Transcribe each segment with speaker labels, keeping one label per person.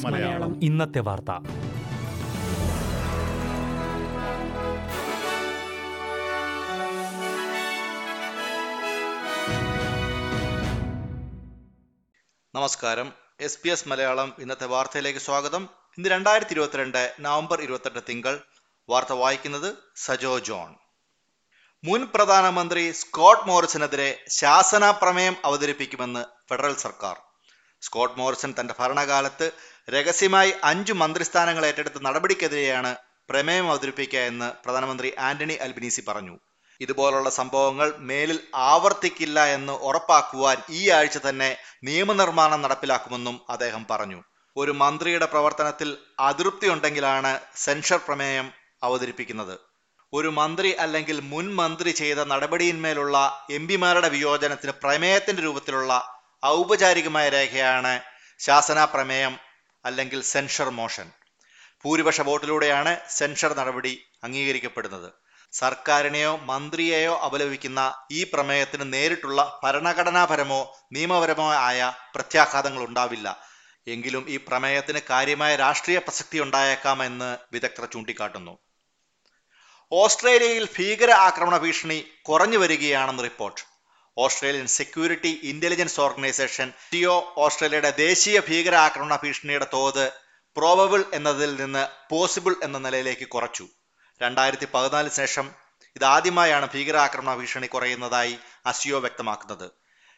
Speaker 1: മലയാളം.
Speaker 2: ഇന്നത്തെ വാർത്ത.
Speaker 3: നമസ്കാരം. എസ് പി എസ് മലയാളം ഇന്നത്തെ വാർത്തയിലേക്ക് സ്വാഗതം. ഇന്ന് രണ്ടായിരത്തി ഇരുപത്തിരണ്ട് നവംബർ ഇരുപത്തെട്ട് തിങ്കൾ. വാർത്ത വായിക്കുന്നത് സജോ ജോൺ. മുൻ പ്രധാനമന്ത്രി സ്കോട്ട് മോറിസനെതിരെ ശാസന പ്രമേയം അവതരിപ്പിക്കുമെന്ന് ഫെഡറൽ സർക്കാർ. സ്കോട്ട് മോറിസൺ തന്റെ ഭരണകാലത്ത് രഹസ്യമായി അഞ്ചു മന്ത്രിസ്ഥാനങ്ങൾ ഏറ്റെടുത്ത നടപടിക്കെതിരെയാണ് പ്രമേയം അവതരിപ്പിക്കുക എന്ന് പ്രധാനമന്ത്രി ആന്റണി അൽബിനീസി പറഞ്ഞു. ഇതുപോലുള്ള സംഭവങ്ങൾ മേലിൽ ആവർത്തിക്കില്ല എന്ന് ഉറപ്പാക്കുവാൻ ഈ ആഴ്ച തന്നെ നിയമനിർമ്മാണം നടപ്പിലാക്കുമെന്നും അദ്ദേഹം പറഞ്ഞു. ഒരു മന്ത്രിയുടെ പ്രവർത്തനത്തിൽ അതൃപ്തി ഉണ്ടെങ്കിലാണ് സെൻഷർ പ്രമേയം അവതരിപ്പിക്കുന്നത്. ഒരു മന്ത്രി അല്ലെങ്കിൽ മുൻ മന്ത്രി ചെയ്ത നടപടിയിന്മേലുള്ള എം പിമാരുടെ വിയോജനത്തിന് പ്രമേയത്തിന്റെ രൂപത്തിലുള്ള ഔപചാരികമായ രേഖയാണ് ശാസന പ്രമേയം അല്ലെങ്കിൽ സെൻഷർ മോഷൻ. ഭൂരിപക്ഷ വോട്ടിലൂടെയാണ് സെൻഷർ നടപടി അംഗീകരിക്കപ്പെടുന്നത്. സർക്കാരിനെയോ മന്ത്രിയെയോ അപലപിക്കുന്ന ഈ പ്രമേയത്തിന് നേരിട്ടുള്ള ഭരണഘടനാപരമോ നിയമപരമോ ആയ പ്രത്യാഘാതങ്ങൾ ഉണ്ടാവില്ല. എങ്കിലും ഈ പ്രമേയത്തിന് കാര്യമായ രാഷ്ട്രീയ പ്രസക്തി ഉണ്ടായേക്കാമെന്ന് വിദഗ്ധർ ചൂണ്ടിക്കാട്ടുന്നു. ഓസ്ട്രേലിയയിൽ ഭീകര ആക്രമണ ഭീഷണി കുറഞ്ഞു വരികയാണെന്ന് report. Australian security intelligence organisation TO ഓസ്ട്രേലിയയുടെ ദേശീയ ഭീകര ആക്രമണ ഭീഷണിയുടെ തോത് പ്രോബബിൾ എന്നതിൽ നിന്ന് പോസിബിൾ എന്ന നിലയിലേക്ക് കുറച്ചു. രണ്ടായിരത്തി പതിനാലിന് ശേഷം ഇതാദ്യമായാണ് ഭീകരാക്രമണ ഭീഷണി കുറയുന്നതായി അസിയോ വ്യക്തമാക്കുന്നത്.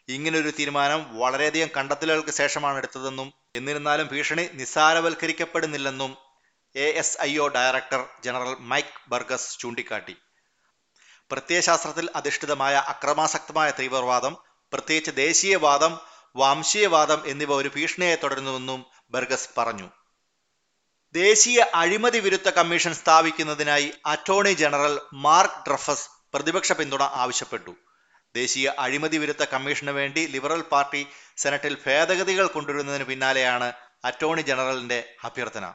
Speaker 3: ഇങ്ങനൊരു തീരുമാനം വളരെയധികം കണ്ടെത്തലുകൾക്ക് ശേഷമാണ് എടുത്തതെന്നും എന്നിരുന്നാലും ഭീഷണി നിസ്സാരവൽക്കരിക്കപ്പെടുന്നില്ലെന്നും A S I O director general Mike Burgess ചൂണ്ടിക്കാട്ടി. പ്രത്യയശാസ്ത്രത്തിൽ അധിഷ്ഠിതമായ അക്രമാസക്തമായ തീവ്രവാദം പ്രത്യേകിച്ച് ദേശീയവാദം വംശീയവാദം എന്നിവ ഒരു ഭീഷണിയെ തുടരുന്നുവെന്നും ബർഗസ് പറഞ്ഞു. ദേശീയ അഴിമതി വിരുദ്ധ കമ്മീഷൻ സ്ഥാപിക്കുന്നതിനായി അറ്റോർണി ജനറൽ മാർക്ക് ഡ്രഫസ് പ്രതിപക്ഷ പിന്തുണ ആവശ്യപ്പെട്ടു. ദേശീയ അഴിമതി വിരുദ്ധ കമ്മീഷന് വേണ്ടി ലിബറൽ പാർട്ടി സെനറ്റിൽ ഭേദഗതികൾ കൊണ്ടുവരുന്നതിന് പിന്നാലെയാണ് അറ്റോർണി ജനറലിന്റെ അഭ്യർത്ഥന.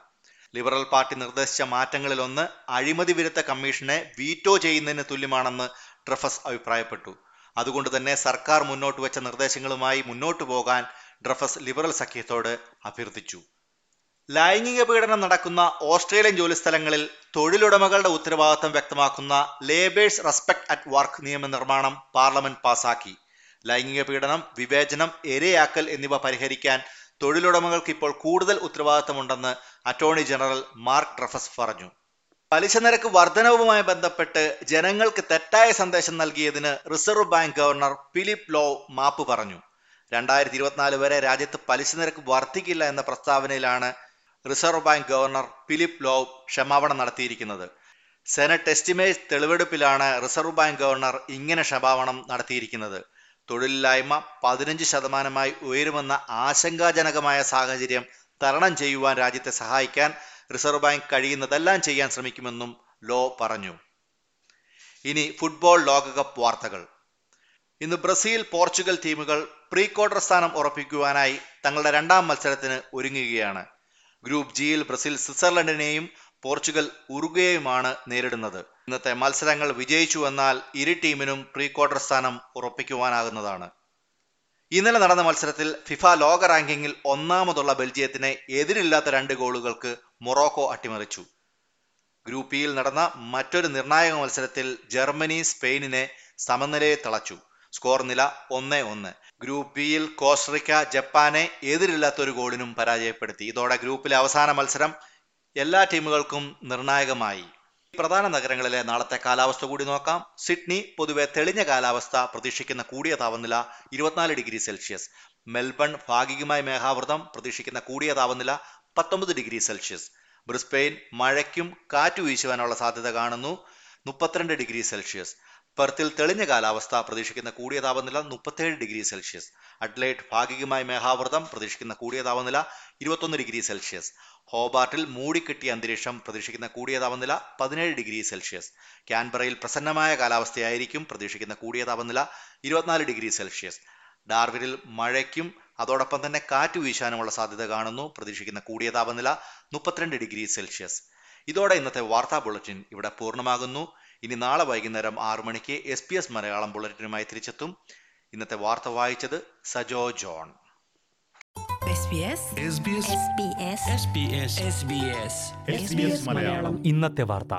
Speaker 3: ലിബറൽ പാർട്ടി നിർദ്ദേശിച്ച മാറ്റങ്ങളിലൊന്ന് അഴിമതി വിരുദ്ധ കമ്മീഷനെ വീറ്റോ ചെയ്യുന്നതിന് തുല്യമാണെന്ന് ഡ്രഫസ് അഭിപ്രായപ്പെട്ടു. അതുകൊണ്ട് തന്നെ സർക്കാർ മുന്നോട്ട് വെച്ച നിർദ്ദേശങ്ങളുമായി മുന്നോട്ടു പോകാൻ ഡ്രഫസ് ലിബറൽ സഖ്യത്തോട് അഭ്യർത്ഥിച്ചു. ലൈംഗിക പീഡനം നടക്കുന്ന ഓസ്ട്രേലിയൻ ജോലിസ്ഥലങ്ങളിൽ തൊഴിലുടമകളുടെ ഉത്തരവാദിത്തം വ്യക്തമാക്കുന്ന ലേബേഴ്സ് റെസ്പെക്ട് അറ്റ് വർക്ക് നിയമനിർമ്മാണം പാർലമെന്റ് പാസാക്കി. ലൈംഗിക പീഡനം വിവേചനം എരയാക്കൽ എന്നിവ പരിഹരിക്കാൻ തൊഴിലുടമകൾക്ക് ഇപ്പോൾ കൂടുതൽ ഉത്തരവാദിത്തമുണ്ടെന്ന് അറ്റോർണി ജനറൽ മാർക്ക് ട്രഫസ് പറഞ്ഞു. പലിശ നിരക്ക് വർധനവുമായി ബന്ധപ്പെട്ട് ജനങ്ങൾക്ക് തെറ്റായ സന്ദേശം നൽകിയതിന് reserve bank governor Philip Lowe മാപ്പ് പറഞ്ഞു. രണ്ടായിരത്തി ഇരുപത്തിനാല് വരെ രാജ്യത്ത് പലിശ നിരക്ക് വർദ്ധിക്കില്ല എന്ന പ്രസ്താവനയിലാണ് reserve bank governor Philip Lowe ക്ഷമാപണം നടത്തിയിരിക്കുന്നത്. സെനറ്റ് എസ്റ്റിമേറ്റ് തെളിവെടുപ്പിലാണ് റിസർവ് ബാങ്ക് ഗവർണർ ഇങ്ങനെ ക്ഷമാപണം നടത്തിയിരിക്കുന്നത്. തൊഴിലില്ലായ്മ പതിനഞ്ച് ശതമാനമായി ഉയരുമെന്ന ആശങ്കാജനകമായ സാഹചര്യം തരണം ചെയ്യുവാൻ രാജ്യത്തെ സഹായിക്കാൻ റിസർവ് ബാങ്ക് കഴിയുന്നതെല്ലാം ചെയ്യാൻ ശ്രമിക്കുമെന്നും ലോ പറഞ്ഞു. ഇനി ഫുട്ബോൾ ലോകകപ്പ് വാർത്തകൾ. ഇന്ന് ബ്രസീൽ പോർച്ചുഗൽ ടീമുകൾ പ്രീ ക്വാർട്ടർ സ്ഥാനം ഉറപ്പിക്കുവാനായി തങ്ങളുടെ രണ്ടാം മത്സരത്തിന് ഒരുങ്ങുകയാണ്. ഗ്രൂപ്പ് ജിയിൽ ബ്രസീൽ സ്വിറ്റ്സർലൻഡിനെയും പോർച്ചുഗൽ ഉറുഗയെയുമാണ് നേരിടുന്നത്. ഇന്നത്തെ മത്സരങ്ങൾ വിജയിച്ചു എന്നാൽ ഇരു ടീമിനും പ്രീ ക്വാർട്ടർ സ്ഥാനം ഉറപ്പിക്കുവാനാകുന്നതാണ്. ഇന്നലെ നടന്ന മത്സരത്തിൽ ഫിഫ ലോക റാങ്കിങ്ങിൽ ഒന്നാമതുള്ള ബെൽജിയത്തിനെ എതിരില്ലാത്ത രണ്ട് ഗോളുകൾക്ക് മൊറോക്കോ അട്ടിമറിച്ചു. ഗ്രൂപ്പ് ഇയിൽ നടന്ന മറ്റൊരു നിർണായക മത്സരത്തിൽ ജർമ്മനി സ്പെയിനിനെ സമനിലയെ തളച്ചു. സ്കോർ നില ഒന്ന് ഒന്ന്. ഗ്രൂപ്പ് ബിയിൽ കോസ്റ്ററിക്ക ജപ്പാനെ എതിരില്ലാത്ത ഒരു ഗോളിനും പരാജയപ്പെടുത്തി. ഇതോടെ ഗ്രൂപ്പിലെ അവസാന മത്സരം എല്ലാ ടീമുകൾക്കും നിർണായകമായി. പ്രധാന നഗരങ്ങളിലെ നാളത്തെ കാലാവസ്ഥ കൂടി നോക്കാം. സിഡ്നി പൊതുവെ തെളിഞ്ഞ കാലാവസ്ഥ പ്രതീക്ഷിക്കുന്ന കൂടിയ താപനില ഇരുപത്തിനാല് ഡിഗ്രി സെൽഷ്യസ്. മെൽബൺ ഭാഗികമായി മേഘാവൃതം പ്രതീക്ഷിക്കുന്ന കൂടിയ താപനില പത്തൊമ്പത് ഡിഗ്രി സെൽഷ്യസ്. ബ്രിസ്പെയിൻ മഴയ്ക്കും കാറ്റു വീശുവാനുള്ള സാധ്യത കാണുന്നു. മുപ്പത്തിരണ്ട് ഡിഗ്രി സെൽഷ്യസ്. പെർത്തിൽ തെളിഞ്ഞ കാലാവസ്ഥ പ്രതീക്ഷിക്കുന്ന കൂടിയ താപനില മുപ്പത്തേഴ് ഡിഗ്രി സെൽഷ്യസ്. അഡ്ലൈറ്റ് ഭാഗികമായി മേഘാവൃതം പ്രതീക്ഷിക്കുന്ന കൂടിയ താപനില ഇരുപത്തൊന്ന് ഡിഗ്രി സെൽഷ്യസ്. ഹോബാർട്ടിൽ മൂടിക്കെട്ടിയ അന്തരീക്ഷം പ്രതീക്ഷിക്കുന്ന കൂടിയ താപനില പതിനേഴ് ഡിഗ്രി സെൽഷ്യസ്. ക്യാൻബറയിൽ പ്രസന്നമായ കാലാവസ്ഥയായിരിക്കും പ്രതീക്ഷിക്കുന്ന കൂടിയ താപനില ഇരുപത്തിനാല് ഡിഗ്രി സെൽഷ്യസ്. ഡാർവിനിൽ മഴയ്ക്കും അതോടൊപ്പം തന്നെ കാറ്റ് വീശാനുമുള്ള സാധ്യത കാണുന്നു. പ്രതീക്ഷിക്കുന്ന കൂടിയ താപനില മുപ്പത്തിരണ്ട് ഡിഗ്രി സെൽഷ്യസ്. ഇതോടെ ഇന്നത്തെ വാർത്താ ബുള്ളറ്റിൻ ഇവിടെ പൂർണമാകുന്നു. ഇനി നാളെ വൈകുന്നേരം ആറു മണിക്ക് എസ് പി എസ് മലയാളം ബുള്ളറ്റിനുമായി തിരിച്ചെത്തും.
Speaker 1: ഇന്നത്തെ വാർത്ത വായിച്ചത് സജോ ജോൺ.
Speaker 2: ഇന്നത്തെ വാർത്ത.